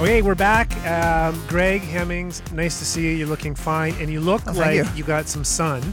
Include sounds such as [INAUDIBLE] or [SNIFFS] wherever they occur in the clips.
Okay, we're back. Um, Greg Hemmings, nice to see you. You're looking fine, and you look Oh, like you. you. got some sun.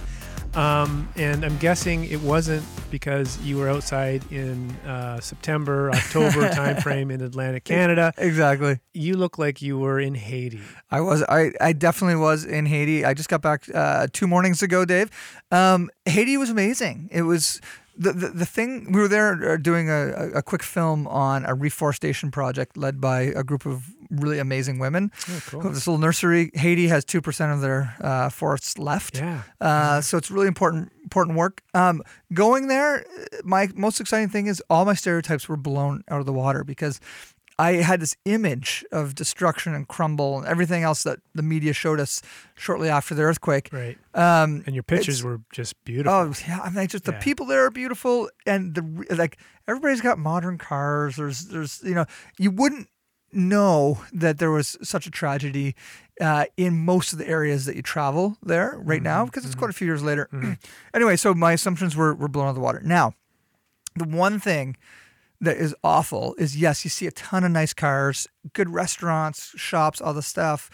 Um, and I'm guessing it wasn't because you were outside in uh, September, [LAUGHS] October timeframe in Atlantic Canada. Exactly. You look like you were in Haiti. I was. I, I definitely was in Haiti. I just got back uh, two mornings ago, Dave. Um, Haiti was amazing. It was the, the the thing. We were there uh, doing a, a- a quick film on a reforestation project led by a group of really amazing women. Oh, cool. This little nursery. Haiti has two percent of their uh, forests left. Yeah. Uh, so it's really important important work. Um, going there, my most exciting thing is all my stereotypes were blown out of the water because I had this image of destruction and crumble and everything else that the media showed us shortly after the earthquake. Right. Um, And your pictures were just beautiful. Oh yeah, I mean, just the Yeah. people there are beautiful, and the like everybody's got modern cars. There's there's you know you wouldn't know that there was such a tragedy uh, in most of the areas that you travel there right now because it's quite a few years later. [CLEARS THROAT] anyway, so my assumptions were were blown out of the water. Now, the one thing that is awful is yes, you see a ton of nice cars, good restaurants, shops, all the stuff,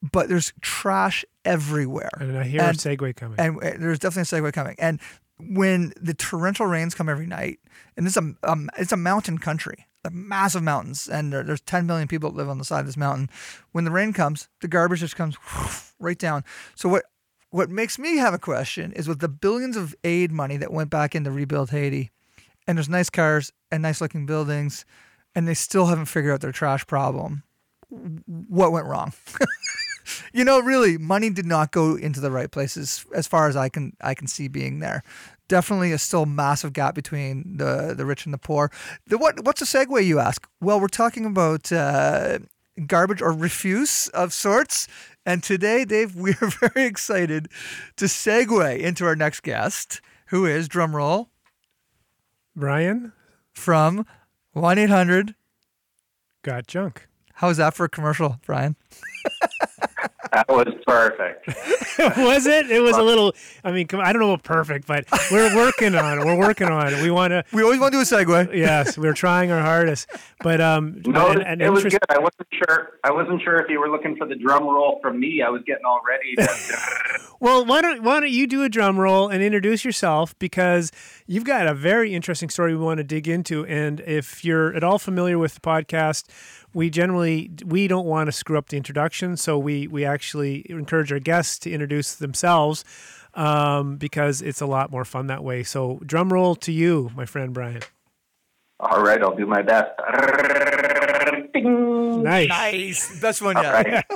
but there's trash everywhere. and I hear a and- segue coming. and uh, there's definitely a segue coming. And when the torrential rains come every night, and this is a um, it's a mountain country, like massive mountains, and there, there's 10 million people that live on the side of this mountain. When the rain comes, the garbage just comes [SNIFFS] right down. So what what makes me have a question is with the billions of aid money that went back in to rebuild Haiti, and there's nice cars and nice looking buildings, and they still haven't figured out their trash problem. What went wrong? [LAUGHS] you know, really, money did not go into the right places as far as I can I can see being there. Definitely a still massive gap between the the rich and the poor. The what what's a segue you ask? Well, we're talking about uh, garbage or refuse of sorts. And today, Dave, [LAUGHS] we are very excited to segue into our next guest, who is drumroll Brian from one eight hundred. got junk. How's that for a commercial, Brian? That was perfect. [LAUGHS] was it? It was a little. I mean, I don't know about perfect, but we're working on it. We're working on it. We want to. [LAUGHS] We always want to do a segue. Yes, we're trying our hardest. But um, No, and, and it was good. I wasn't sure. I wasn't sure if you were looking for the drum roll from me. I was getting all ready. [LAUGHS] To, Well, why don't why don't you do a drum roll and introduce yourself because you've got a very interesting story we want to dig into. And if you're at all familiar with the podcast, we generally we don't want to screw up the introduction, so we we actually encourage our guests to introduce themselves um, because it's a lot more fun that way. So, drum roll to you, my friend Brian. all right, I'll do my best. Nice. Nice, best one yet.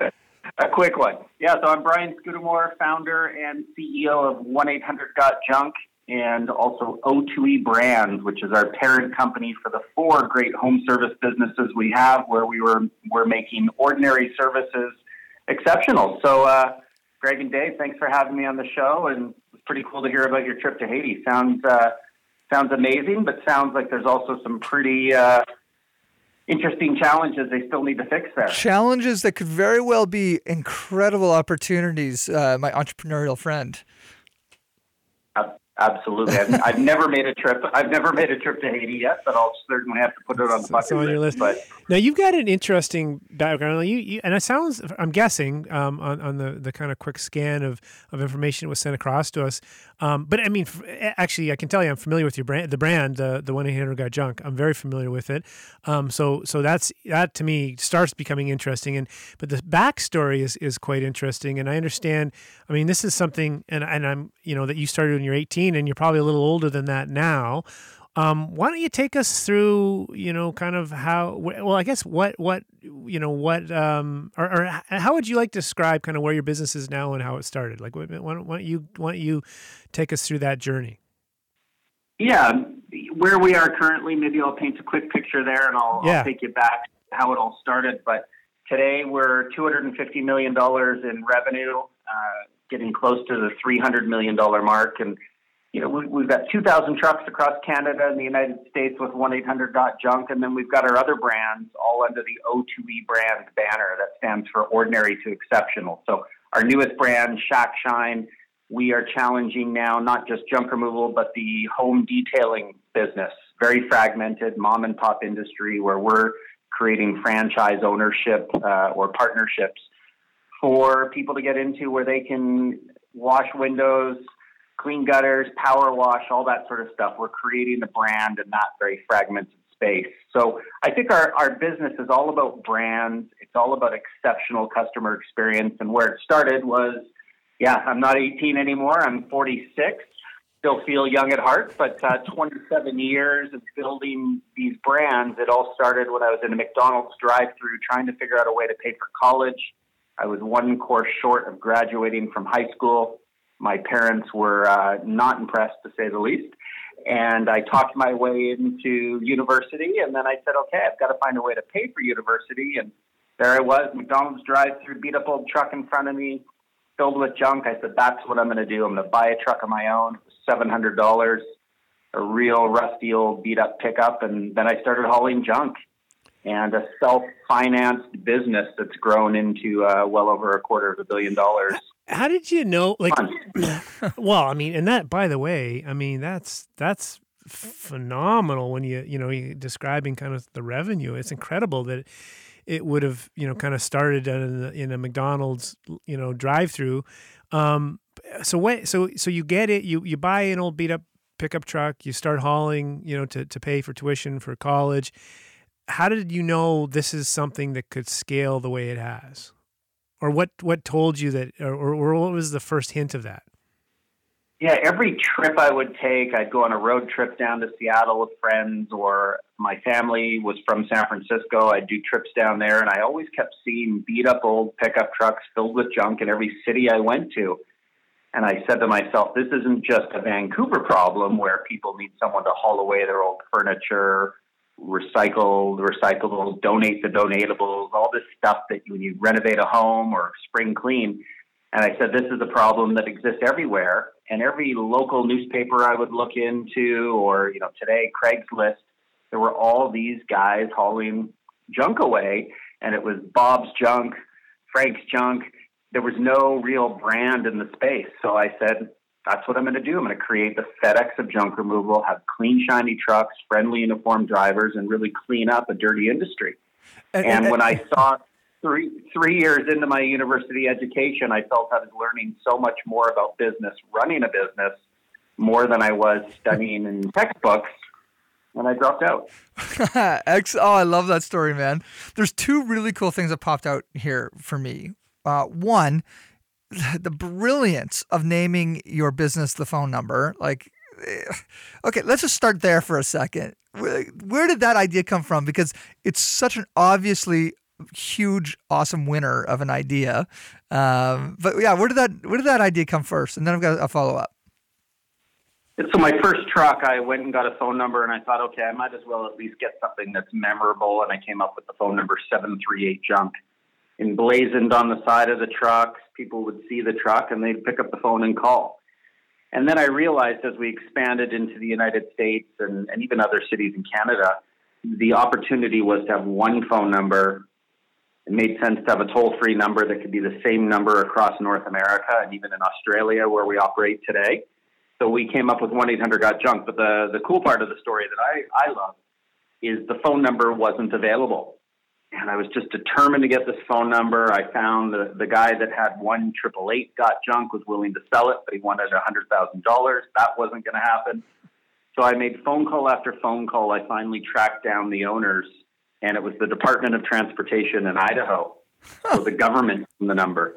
Right. [LAUGHS] A quick one. Yeah, so I'm Brian Scudamore, founder and CEO of 1 800 Got Junk and also O2E Brands, which is our parent company for the four great home service businesses we have where we were we're making ordinary services exceptional. So, uh, Greg and Dave, thanks for having me on the show. And it's pretty cool to hear about your trip to Haiti. Sounds, uh, sounds amazing, but sounds like there's also some pretty uh, interesting challenges they still need to fix there. challenges that could very well be incredible opportunities, uh, my entrepreneurial friend. Ab- Absolutely. I've, I've never made a trip. I've never made a trip to Haiti yet, but I'll certainly have to put it on the bucket on your list. But Now you've got an interesting background. You, you and it sounds. I'm guessing um, on on the, the kind of quick scan of, of information that was sent across to us. Um, but I mean, f- actually, I can tell you, I'm familiar with your brand, the brand, uh, the one got junk. I'm very familiar with it. Um, so so that's that to me starts becoming interesting. And but the backstory is is quite interesting. And I understand. I mean, this is something, and and I'm you know that you started when you're 18, and you're probably a little older than that now. Um, why don't you take us through, you know, kind of how? Well, I guess what what you know what um, or, or how would you like to describe kind of where your business is now and how it started? Like, why don't, why don't you why don't you take us through that journey? yeah, where we are currently, maybe I'll paint a quick picture there, and I'll, Yeah. I'll take you back how it all started, but today we're $250 million in revenue, uh, getting close to the $300 million mark. And, you know, we, have got 2,000 trucks across Canada and the United States with 1-800-GOT-JUNK. And then we've got our other brands all under the O2E brand banner that stands for ordinary to exceptional. So our newest brand, Shack Shine, we are challenging now not just junk removal, but the home detailing business. Very fragmented mom and pop industry where we're creating franchise ownership uh, or partnerships for people to get into where they can wash windows, clean gutters, power wash, all that sort of stuff. We're creating the brand in that very fragmented space. So I think our, our business is all about brands. It's all about exceptional customer experience. And where it started was, yeah, I'm not 18 anymore. I'm 46 still feel young at heart, but uh, 27 years of building these brands. It all started when I was in a McDonald's drive-through trying to figure out a way to pay for college. I was one course short of graduating from high school. My parents were uh, not impressed, to say the least. And I talked my way into university, and then I said, okay, I've got to find a way to pay for university. And there I was, McDonald's drive-through, beat up old truck in front of me, filled with junk. I said, that's what I'm going to do. I'm going to buy a truck of my own. It $700, a real rusty old beat up pickup. And then I started hauling junk and a self financed business that's grown into uh, well over a quarter of a billion dollars. How did you know? Like, [CLEARS THROAT] well, I mean, and that, by the way, I mean, that's, that's, phenomenal when you you know you describing kind of the revenue it's incredible that it would have you know kind of started in a, in a McDonald's you know drive through um, so when so so you get it, you you buy an old beat up pickup truck, you start hauling, you know, to to pay for tuition for college. How did you know this is something that could scale the way it has? Or what what told you that or, or what was the first hint of that? Yeah, every trip I would take, I'd go on a road trip down to Seattle with friends, or my family was from San Francisco. I'd do trips down there, and I always kept seeing beat up old pickup trucks filled with junk in every city I went to. And I said to myself, this isn't just a Vancouver problem where people need someone to haul away their old furniture, recycle the recyclables, donate the donatables, all this stuff that when you renovate a home or spring clean. And I said, this is a problem that exists everywhere. And every local newspaper I would look into, or, you know, today, Craigslist, there were all these guys hauling junk away. And it was Bob's junk, Frank's junk, there was no real brand in the space. So I said, that's what I'm going to do. I'm going to create the FedEx of junk removal, have clean, shiny trucks, friendly, uniformed drivers, and really clean up a dirty industry. And, and, and when I saw three three years into my university education, I felt I was learning so much more about business, running a business, more than I was studying in textbooks. And I dropped out. [LAUGHS] oh, I love that story, man. There's two really cool things that popped out here for me. Uh, one, [LAUGHS] the brilliance of naming your business the phone number. Like, eh, okay, let's just start there for a second. Where, where did that idea come from? Because it's such an obviously huge, awesome winner of an idea. Um, but yeah, where did that where did that idea come first? And then I've got a follow up. So my first truck, I went and got a phone number, and I thought, okay, I might as well at least get something that's memorable, and I came up with the phone number seven three eight junk emblazoned on the side of the trucks. People would see the truck and they'd pick up the phone and call. And then I realized as we expanded into the United States and, and even other cities in Canada, the opportunity was to have one phone number. It made sense to have a toll free number that could be the same number across North America and even in Australia where we operate today. So we came up with 1 800 Got Junk. But the, the cool part of the story that I, I love is the phone number wasn't available and I was just determined to get this phone number. I found the, the guy that had one triple eight got junk was willing to sell it, but he wanted a hundred thousand dollars. That wasn't going to happen. So I made phone call after phone call. I finally tracked down the owners, and it was the Department of Transportation in Idaho. so the government from the number.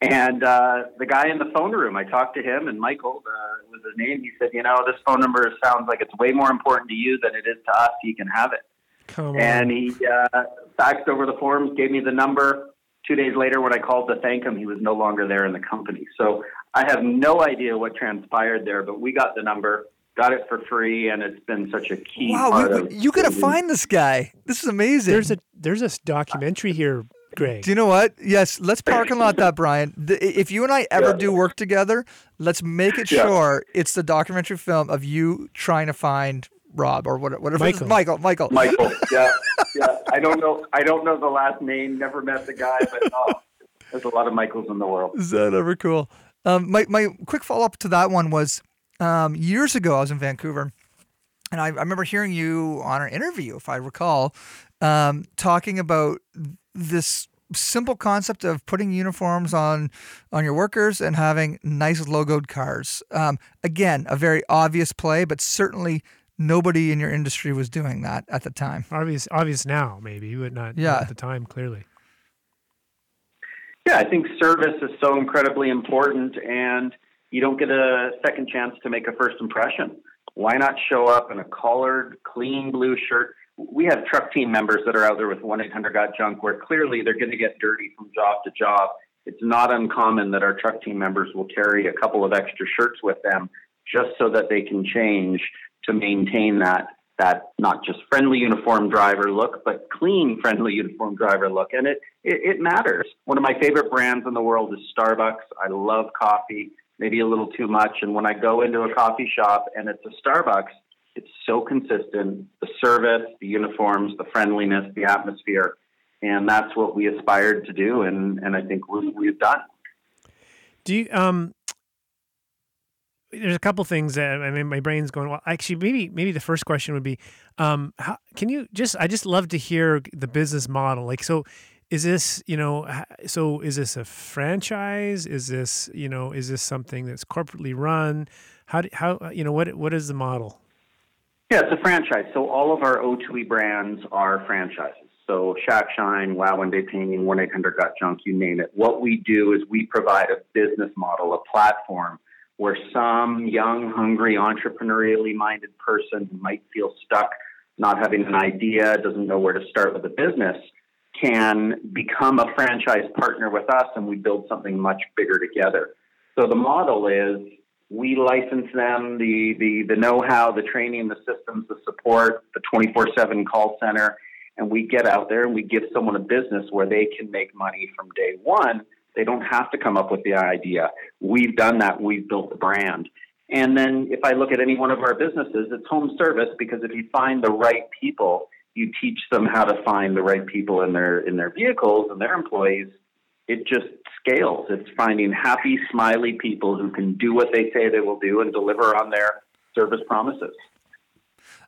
And uh, the guy in the phone room, I talked to him, and Michael uh, was his name. He said, "You know, this phone number sounds like it's way more important to you than it is to us. You can have it." Come and he uh, faxed over the forms, gave me the number. Two days later, when I called to thank him, he was no longer there in the company. So I have no idea what transpired there, but we got the number. got it for free, and it's been such a key Wow, part we, of you got to find this guy. This is amazing. There's a there's a documentary here, Greg. Do you know what? Yes, let's parking lot that, Brian. The, if you and I ever Yeah. do work together, let's make it Yeah. sure it's the documentary film of you trying to find Rob or whatever. whatever Michael. Michael. Michael. Michael, yeah, [LAUGHS] yeah. I don't know. I don't know the last name. Never met the guy, but oh, there's a lot of Michaels in the world. Is that ever cool? Um, my my quick follow up to that one was um, years ago. I was in Vancouver, and I, I remember hearing you on an interview, if I recall, um, talking about this simple concept of putting uniforms on on your workers and having nice logoed cars. Um, again, a very obvious play, but certainly nobody in your industry was doing that at the time. Obvious obvious now, maybe, but not, not Yeah. at the time. Clearly, Yeah, I think service is so incredibly important, and you don't get a second chance to make a first impression. Why not show up in a collared, clean blue shirt? We have truck team members that are out there with 1 800 Got Junk where clearly they're going to get dirty from job to job. It's not uncommon that our truck team members will carry a couple of extra shirts with them just so that they can change to maintain that that not just friendly uniform driver look, but clean friendly uniform driver look. And it, it, it matters. One of my favorite brands in the world is Starbucks. I love coffee, maybe a little too much. And when I go into a coffee shop and it's a Starbucks, it's so consistent. The service, the uniforms, the friendliness, the atmosphere. And that's what we aspired to do. And, and I think we, we've done. do you um? There's a couple things that I mean, my brain's going. Well, actually, maybe maybe the first question would be, um, how can you just? I just love to hear the business model. Like, so is this you know? So is this a franchise? Is this you know? Is this something that's corporately run? How do, how you know what what is the model? Yeah, it's a franchise. So all of our O2E brands are franchises. So Shack Shine, Wow One Day Painting, 1 800 Got Junk, you name it. What we do is we provide a business model, a platform where some young, hungry, entrepreneurially minded person who might feel stuck, not having an idea, doesn't know where to start with a business, can become a franchise partner with us and we build something much bigger together. So the model is we license them the, the, the know-how, the training, the systems, the support, the 24-7 call center, and we get out there and we give someone a business where they can make money from day one. They don't have to come up with the idea. We've done that. We've built the brand. And then if I look at any one of our businesses, it's home service because if you find the right people, you teach them how to find the right people in their in their vehicles and their employees. It just scales. It's finding happy, smiley people who can do what they say they will do and deliver on their service promises.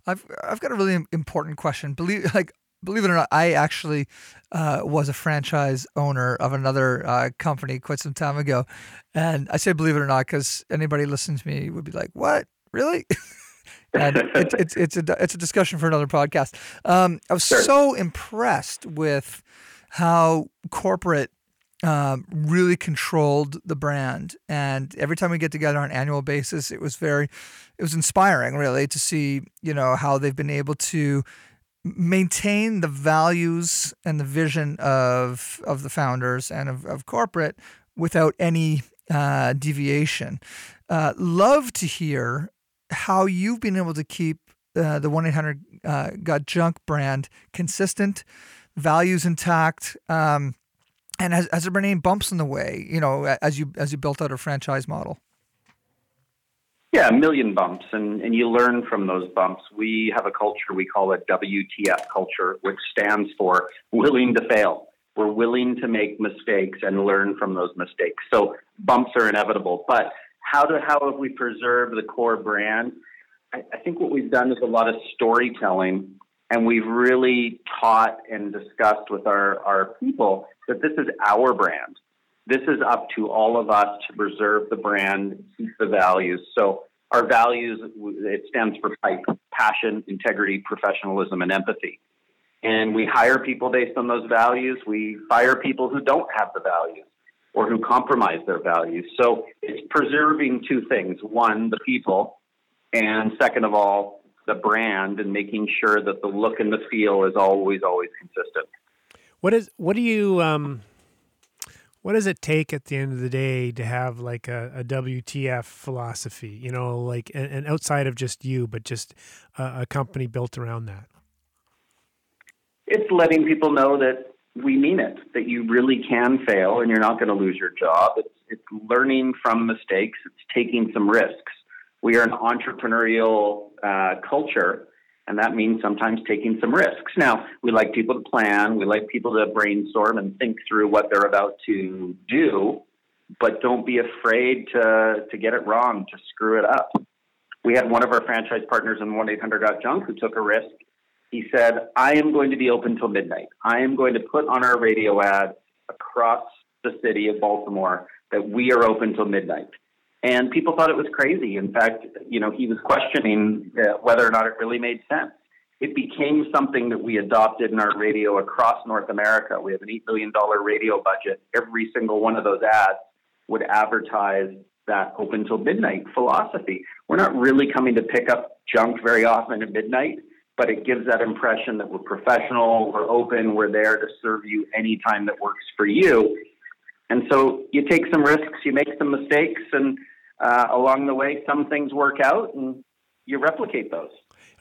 I've I've got a really important question. Believe like believe it or not, I actually uh, was a franchise owner of another uh, company quite some time ago, and I say believe it or not because anybody listening to me would be like, "What? Really?" [LAUGHS] and it's it's it's a it's a discussion for another podcast. Um, I was Sure. so impressed with how corporate um, really controlled the brand. And every time we get together on an annual basis, it was very, it was inspiring really to see, you know, how they've been able to maintain the values and the vision of of the founders and of, of corporate without any uh, deviation. Uh, love to hear how you've been able to keep uh, the 1 800 uh, Got Junk brand consistent, values intact. Um, and has, has there been any bumps in the way, you know, as you as you built out a franchise model? Yeah, a million bumps, and, and you learn from those bumps. We have a culture we call it WTF culture, which stands for willing to fail. We're willing to make mistakes and learn from those mistakes. So bumps are inevitable. But how do how have we preserved the core brand? I, I think what we've done is a lot of storytelling, and we've really taught and discussed with our, our people that this is our brand this is up to all of us to preserve the brand, keep the values. So our values, it stands for PIPE, passion, integrity, professionalism, and empathy. And we hire people based on those values. We fire people who don't have the values or who compromise their values. So it's preserving two things. One, the people, and second of all, the brand and making sure that the look and the feel is always, always consistent. What is what do you um what does it take at the end of the day to have like a, a WTF philosophy? You know, like and, outside of just you, but just a, a company built around that. It's letting people know that we mean it, that you really can fail and you're not going to lose your job. It's, it's learning from mistakes. It's taking some risks. We are an entrepreneurial uh, culture and that means sometimes taking some risks. Now, we like people to plan, we like people to brainstorm and think through what they're about to do, but don't be afraid to, to get it wrong, to screw it up. We had one of our franchise partners in 1 800 Junk who took a risk. He said, I am going to be open till midnight. I am going to put on our radio ads across the city of Baltimore that we are open till midnight and people thought it was crazy. In fact, you know, he was questioning uh, whether or not it really made sense. It became something that we adopted in our radio across North America. We have an $8 million radio budget. Every single one of those ads would advertise that open till midnight philosophy. We're not really coming to pick up junk very often at midnight, but it gives that impression that we're professional, we're open, we're there to serve you anytime that works for you. And so you take some risks, you make some mistakes, and uh, along the way, some things work out and you replicate those.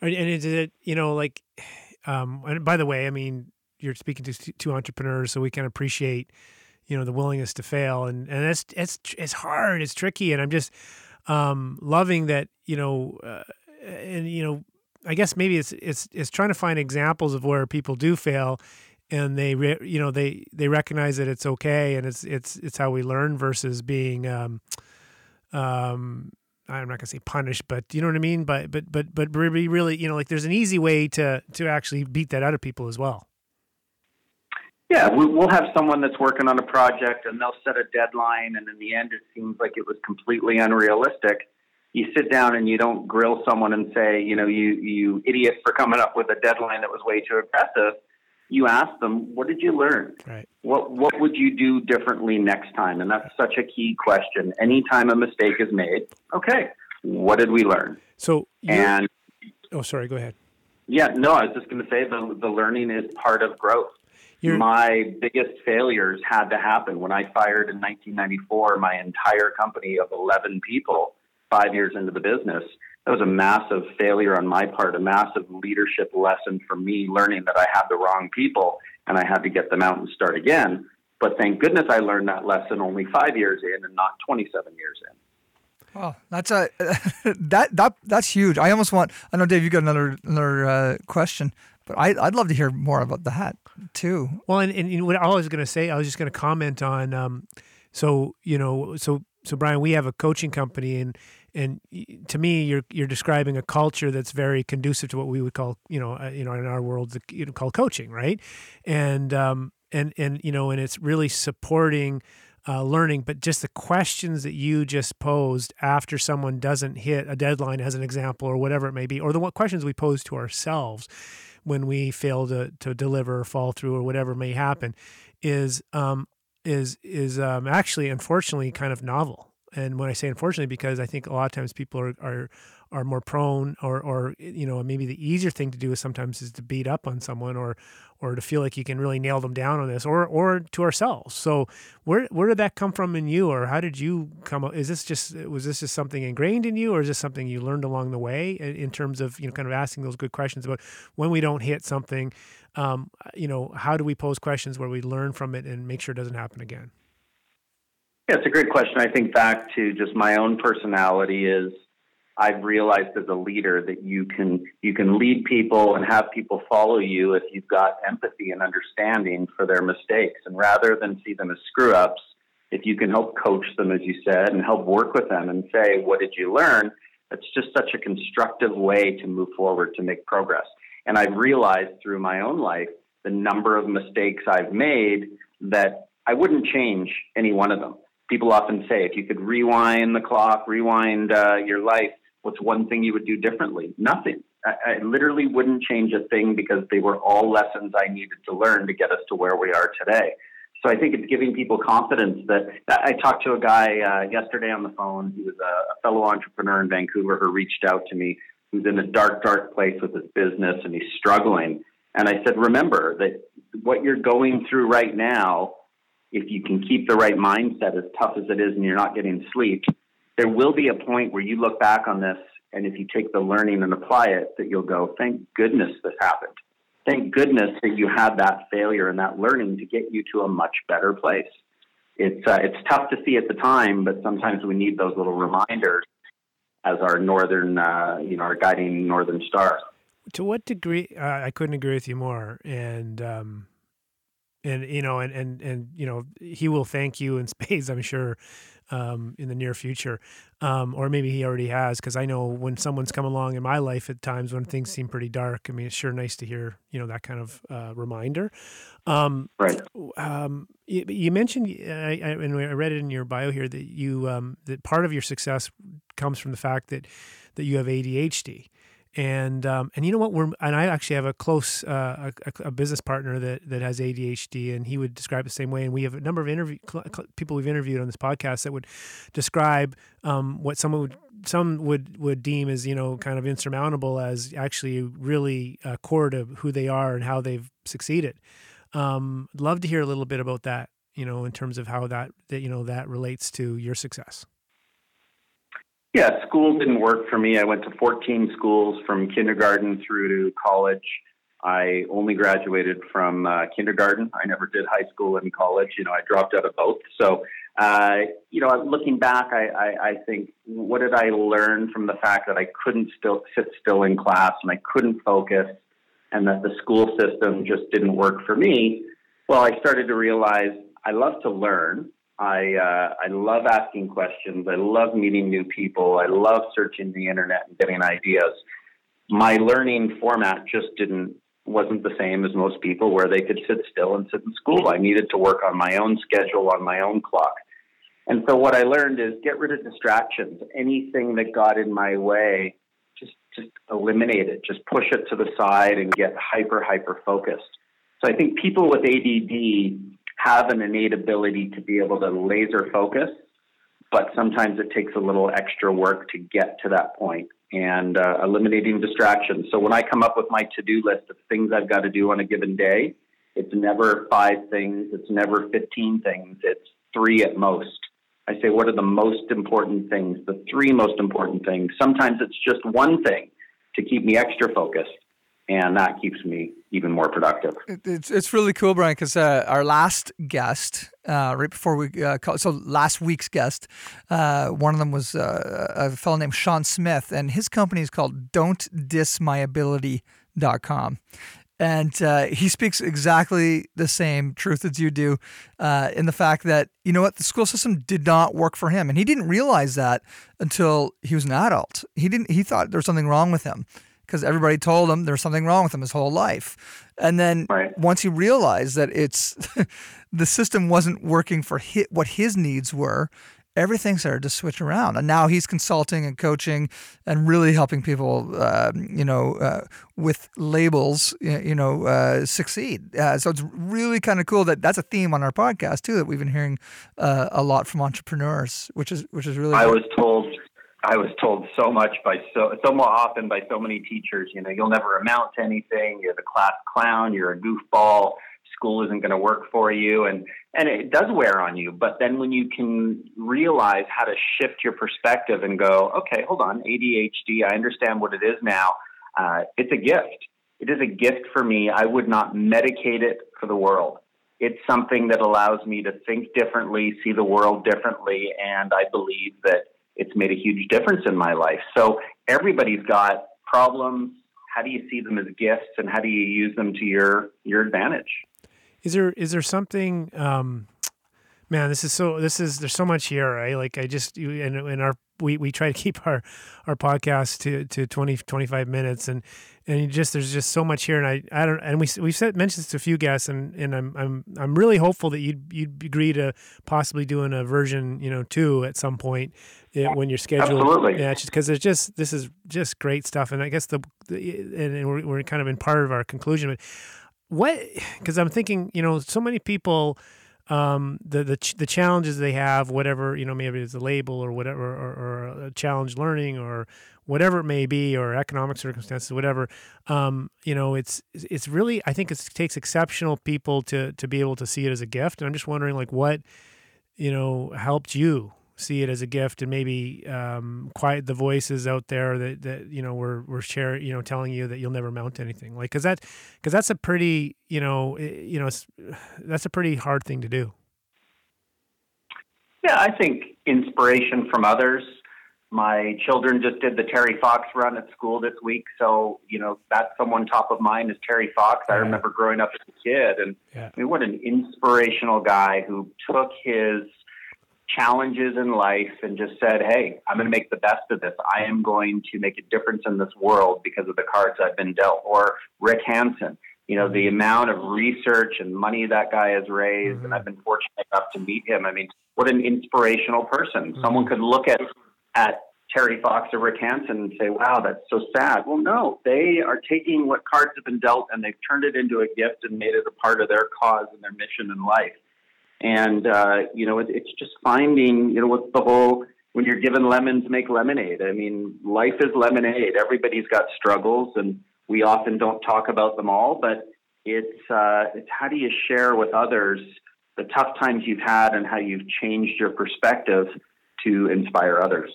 And is it, you know, like, um, and by the way, I mean, you're speaking to two entrepreneurs, so we can appreciate, you know, the willingness to fail. And, and it's, it's, it's hard, it's tricky. And I'm just um, loving that, you know, uh, and, you know, I guess maybe it's, it's, it's trying to find examples of where people do fail and they re, you know they they recognize that it's okay and it's it's it's how we learn versus being um, um, I'm not gonna say punished, but you know what I mean. But but but but really, you know, like there's an easy way to to actually beat that out of people as well. Yeah, we'll have someone that's working on a project and they'll set a deadline, and in the end, it seems like it was completely unrealistic. You sit down and you don't grill someone and say, you know, you you idiot for coming up with a deadline that was way too aggressive you ask them, what did you learn? Right. What what would you do differently next time? And that's such a key question. Anytime a mistake is made, okay, what did we learn? So and oh, sorry, go ahead. Yeah, no, I was just going to say the the learning is part of growth. You're, my biggest failures had to happen when I fired in 1994 my entire company of 11 people. Five years into the business, that was a massive failure on my part, a massive leadership lesson for me, learning that I had the wrong people and I had to get them out and start again. But thank goodness I learned that lesson only five years in and not 27 years in. Well, that's a [LAUGHS] that that that's huge. I almost want. I know, Dave, you got another another uh, question, but I I'd love to hear more about that too. Well, and, and what I was going to say, I was just going to comment on. Um, so you know, so so Brian, we have a coaching company, and and to me, you're you're describing a culture that's very conducive to what we would call, you know, uh, you know, in our world, you know, called coaching, right? And um, and and you know, and it's really supporting uh, learning. But just the questions that you just posed after someone doesn't hit a deadline, as an example, or whatever it may be, or the what questions we pose to ourselves when we fail to to deliver or fall through or whatever may happen, is um, is is um, actually unfortunately kind of novel and when I say unfortunately, because I think a lot of times people are are, are more prone, or or you know maybe the easier thing to do is sometimes is to beat up on someone, or or to feel like you can really nail them down on this, or or to ourselves. So where where did that come from in you, or how did you come? up? Is this just was this just something ingrained in you, or is this something you learned along the way in terms of you know kind of asking those good questions about when we don't hit something, um, you know how do we pose questions where we learn from it and make sure it doesn't happen again? Yeah, it's a great question. I think back to just my own personality is I've realized as a leader that you can you can lead people and have people follow you if you've got empathy and understanding for their mistakes. And rather than see them as screw ups, if you can help coach them, as you said, and help work with them and say, what did you learn? That's just such a constructive way to move forward to make progress. And I've realized through my own life the number of mistakes I've made that I wouldn't change any one of them people often say, if you could rewind the clock, rewind uh, your life, what's one thing you would do differently? Nothing. I, I, literally wouldn't change a thing because they were all lessons I needed to learn to get us to where we are today. So I think it's giving people confidence that, that I talked to a guy uh, yesterday on the phone. He was a, a fellow entrepreneur in Vancouver who reached out to me, who's in a dark, dark place with his business and he's struggling. And I said, remember that what you're going through right now if you can keep the right mindset, as tough as it is, and you're not getting sleep, there will be a point where you look back on this, and if you take the learning and apply it, that you'll go, thank goodness this happened. Thank goodness that you had that failure and that learning to get you to a much better place. It's uh, it's tough to see at the time, but sometimes we need those little reminders as our northern, uh, you know, our guiding northern star. To what degree? Uh, I couldn't agree with you more, and um, and you know, and and and you know, he will thank you in [LAUGHS] spades, I'm sure, um, in the near future, um, or maybe he already has. Because I know when someone's come along in my life at times when things seem pretty dark. I mean, it's sure nice to hear you know that kind of uh, reminder. Um, right. Um, you, you, mentioned, I, I, and I read it in your bio here that you um, that part of your success comes from the fact that that you have ADHD and um, and you know what we're and I actually have a close uh, a, a, business partner that that has ADHD and he would describe the same way and we have a number of interview people we've interviewed on this podcast that would describe um, what someone would some would would deem as you know kind of insurmountable as actually really uh, core to who they are and how they've succeeded. Um, love to hear a little bit about that you know in terms of how that that you know that relates to your success. Yeah, school didn't work for me. I went to 14 schools from kindergarten through to college. I only graduated from uh, kindergarten. I never did high school and college. You know, I dropped out of both. So, uh, you know, looking back, I, I, I think what did I learn from the fact that I couldn't still sit still in class and I couldn't focus, and that the school system just didn't work for me? Well, I started to realize I love to learn. I uh, I love asking questions. I love meeting new people. I love searching the internet and getting ideas. My learning format just didn't wasn't the same as most people, where they could sit still and sit in school. I needed to work on my own schedule, on my own clock. And so what I learned is get rid of distractions. Anything that got in my way, just just eliminate it. Just push it to the side and get hyper hyper focused. So I think people with ADD have an innate ability to be able to laser focus, but sometimes it takes a little extra work to get to that point and uh, eliminating distractions. So when I come up with my to do list of things I've got to do on a given day, it's never five things, it's never 15 things, it's three at most. I say, what are the most important things, the three most important things? Sometimes it's just one thing to keep me extra focused and that keeps me even more productive. It's it's really cool, Brian, because uh, our last guest, uh, right before we uh, call, so last week's guest, uh, one of them was uh, a fellow named Sean Smith, and his company is called Don'tDissMyAbility.com. And uh, he speaks exactly the same truth as you do, in the fact that you know what the school system did not work for him, and he didn't realize that until he was an adult. He didn't. He thought there was something wrong with him because everybody told him there's something wrong with him his whole life. And then right. once he realized that it's [LAUGHS] the system wasn't working for his, what his needs were, everything started to switch around. And now he's consulting and coaching and really helping people, uh, you know, uh, with labels, you know, uh, succeed. Uh, so it's really kind of cool that that's a theme on our podcast too that we've been hearing uh, a lot from entrepreneurs, which is which is really. I was told I was told so much by so so often by so many teachers. You know, you'll never amount to anything. You're the class clown. You're a goofball. School isn't going to work for you, and and it does wear on you. But then when you can realize how to shift your perspective and go, okay, hold on, ADHD. I understand what it is now. Uh, it's a gift. It is a gift for me. I would not medicate it for the world. It's something that allows me to think differently, see the world differently, and I believe that it's made a huge difference in my life. So everybody's got problems. How do you see them as gifts, and how do you use them to your your advantage? Is there is there something? Um, man, this is so. This is there's so much here, right? Like I just and in our we, we try to [LAUGHS] keep our our podcast to to 20 25 minutes and and just there's just so much here and I I don't and we we've said mentioned this to a few guests and and I'm I'm I'm really hopeful that you'd you'd agree to possibly doing a version you know two at some point eh, yeah, when you're scheduled. Absolutely. Yeah, because there's just this is just great stuff, and I guess the, the and, and we're, we're kind of in part of our conclusion. But what? Because I'm thinking, you know, so many people um, the the ch- the challenges they have, whatever you know, maybe it's a label or whatever, or, or a challenge learning or whatever it may be, or economic circumstances, whatever. Um, you know, it's it's really I think it takes exceptional people to to be able to see it as a gift, and I'm just wondering like what you know helped you see it as a gift and maybe um, quiet the voices out there that, that you know were were share you know telling you that you'll never mount anything like because that because that's a pretty you know you know [SIGHS] that's a pretty hard thing to do yeah i think inspiration from others my children just did the terry fox run at school this week so you know that's someone top of mind is terry fox yeah. i remember growing up as a kid and yeah. I mean, what an inspirational guy who took his challenges in life and just said, Hey, I'm going to make the best of this. I am going to make a difference in this world because of the cards I've been dealt. Or Rick Hansen, you know, the amount of research and money that guy has raised, mm-hmm. and I've been fortunate enough to meet him. I mean, what an inspirational person. Mm-hmm. Someone could look at, at Terry Fox or Rick Hansen and say, wow, that's so sad. Well, no, they are taking what cards have been dealt and they've turned it into a gift and made it a part of their cause and their mission in life. And, uh, you know, it, it's just finding, you know, what's the whole, when you're given lemons, make lemonade. I mean, life is lemonade. Everybody's got struggles and we often don't talk about them all, but it's, uh, it's how do you share with others the tough times you've had and how you've changed your perspective to inspire others.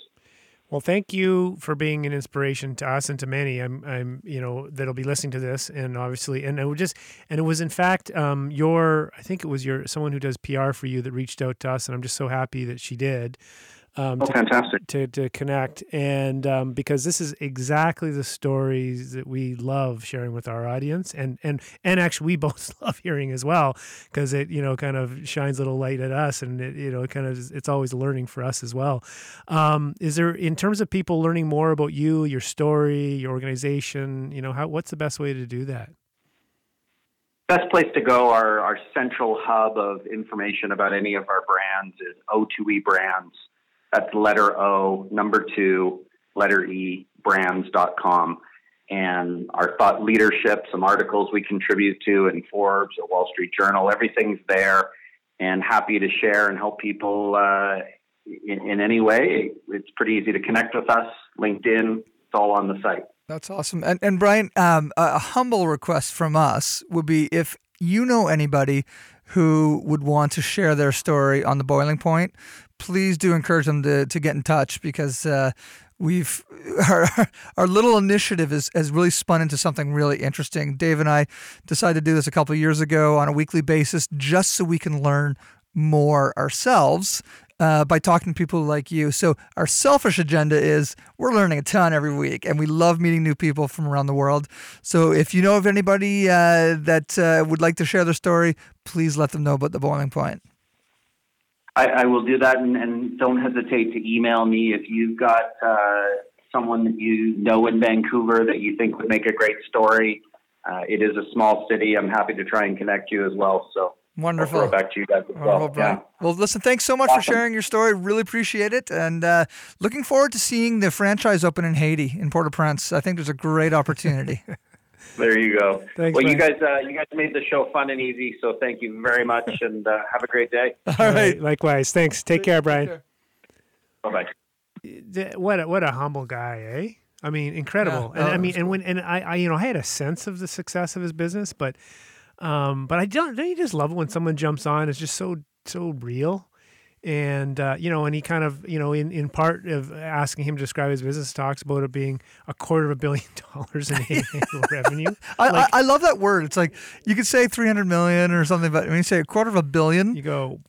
Well, thank you for being an inspiration to us and to many. I'm, I'm, you know, that'll be listening to this, and obviously, and it was just, and it was in fact um, your, I think it was your someone who does PR for you that reached out to us, and I'm just so happy that she did um, oh, to, fantastic. To, to connect. And um, because this is exactly the stories that we love sharing with our audience. And, and, and actually, we [LAUGHS] both love hearing as well because it, you know, kind of shines a little light at us and it, you know, kind of, it's always learning for us as well. Um, is there, in terms of people learning more about you, your story, your organization, you know, how, what's the best way to do that? best place to go, our, our central hub of information about any of our brands is O2E Brands. That's letter O, number two, letter E, brands.com. And our thought leadership, some articles we contribute to in Forbes or Wall Street Journal, everything's there and happy to share and help people uh, in, in any way. It's pretty easy to connect with us. LinkedIn, it's all on the site. That's awesome. And, and Brian, um, a humble request from us would be if you know anybody who would want to share their story on the boiling point, please do encourage them to, to get in touch because uh, we've [LAUGHS] our, our little initiative is, has really spun into something really interesting. Dave and I decided to do this a couple years ago on a weekly basis just so we can learn more ourselves uh, by talking to people like you. So our selfish agenda is we're learning a ton every week, and we love meeting new people from around the world. So if you know of anybody uh, that uh, would like to share their story, please let them know about the boiling point. I, I will do that, and, and, don't hesitate to email me if you've got uh, someone that you know in Vancouver that you think would make a great story. Uh, it is a small city. I'm happy to try and connect you as well. So wonderful. back to you guys as well. Yeah. Well, listen, thanks so much awesome. for sharing your story. Really appreciate it, and uh, looking forward to seeing the franchise open in Haiti in Port-au-Prince. I think there's a great opportunity. [LAUGHS] There you go. Thanks, well, man. you guys, uh, you guys made the show fun and easy, so thank you very much, [LAUGHS] and uh, have a great day. All right. Likewise. Thanks. Take care, Brian. Bye bye. What a, what a humble guy, eh? I mean, incredible. Yeah. And oh, I mean, and when and I, I, you know, I had a sense of the success of his business, but, um, but I don't. Don't you just love it when someone jumps on? It's just so so real and uh, you know, and he kind of, you know, in, in part of asking him to describe his business, talks about it being a quarter of a billion [LAUGHS] dollars in [LAUGHS] annual revenue. I, like, I, I, love that word. It's like you could say three hundred million or something, but when you say a quarter of a billion, you go,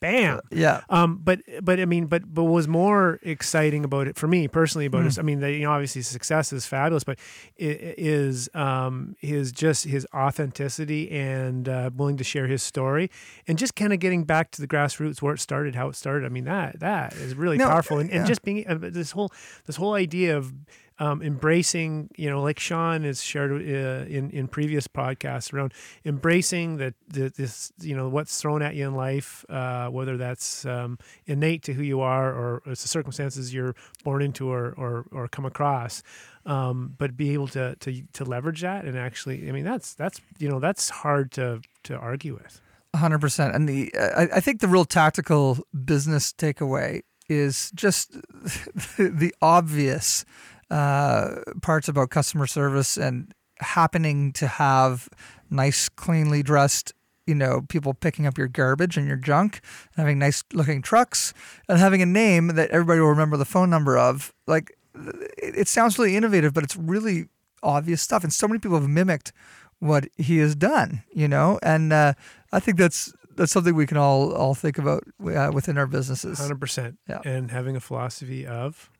bam. Yeah. Um, but but I mean, but but what was more exciting about it for me personally about mm. it, I mean, the, you know, obviously success is fabulous, but it is um his just his authenticity and uh, willing to share his story and just kind of getting back to the grassroots where it started, how it started. I mean, that that is really no, powerful, and, yeah. and just being uh, this whole this whole idea of um, embracing, you know, like Sean has shared uh, in in previous podcasts around embracing that this, you know, what's thrown at you in life, uh, whether that's um, innate to who you are or it's the circumstances you're born into or or, or come across. Um, but be able to, to to leverage that and actually, I mean, that's that's you know that's hard to to argue with. hundred percent. And the I, I think the real tactical business takeaway is just the, [LAUGHS] the obvious uh, parts about customer service and happening to have nice, cleanly dressed. You know, people picking up your garbage and your junk, having nice looking trucks, and having a name that everybody will remember the phone number of. Like, it, it sounds really innovative, but it's really obvious stuff. And so many people have mimicked what he has done, you know, and uh, I think that's that's something we can all all think about uh, within our businesses. Hundred percent. Yeah. And having a philosophy of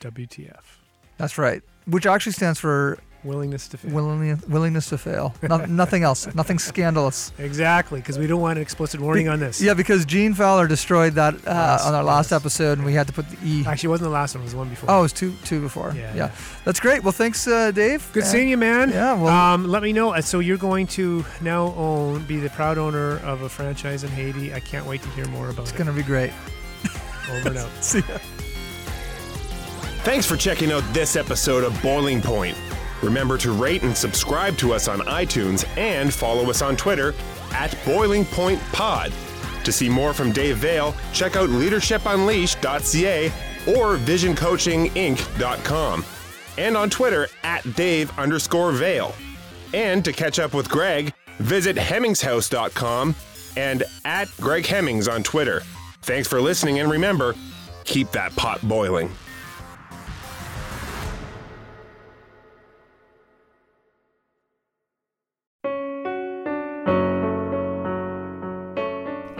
WTF, That's right. Which actually stands for willingness to fail. willingness, willingness to fail. No, [LAUGHS] nothing else. Nothing scandalous. exactly, because we don't want an explicit warning on this. Yeah, because Gene Fowler destroyed that uh, Last- on our last yes. episode, and we had to put the E. Actually, it wasn't the last one; it was the one before. Oh, it was two two before. Yeah, Yeah, yeah. that's great. Well, thanks, uh, Dave. Good And- seeing you, man. yeah, well- um, let me know. Uh, So you're going to now own, be the proud owner of a franchise in Haiti. I can't wait to hear more about It's it. It's gonna be great. Over and out. [LAUGHS] See ya. Thanks for checking out this episode of Boiling Point. Remember to rate and subscribe to us on iTunes and follow us on Twitter at Boiling Point Pod. To see more from Dave Veale, check out leadershipunleashed.ca or visioncoachinginc.com and on Twitter at Dave underscore Veale. And to catch up with Greg, visit hemmingshouse.com and at Greg Hemmings on Twitter. Thanks for listening and remember, keep that pot boiling.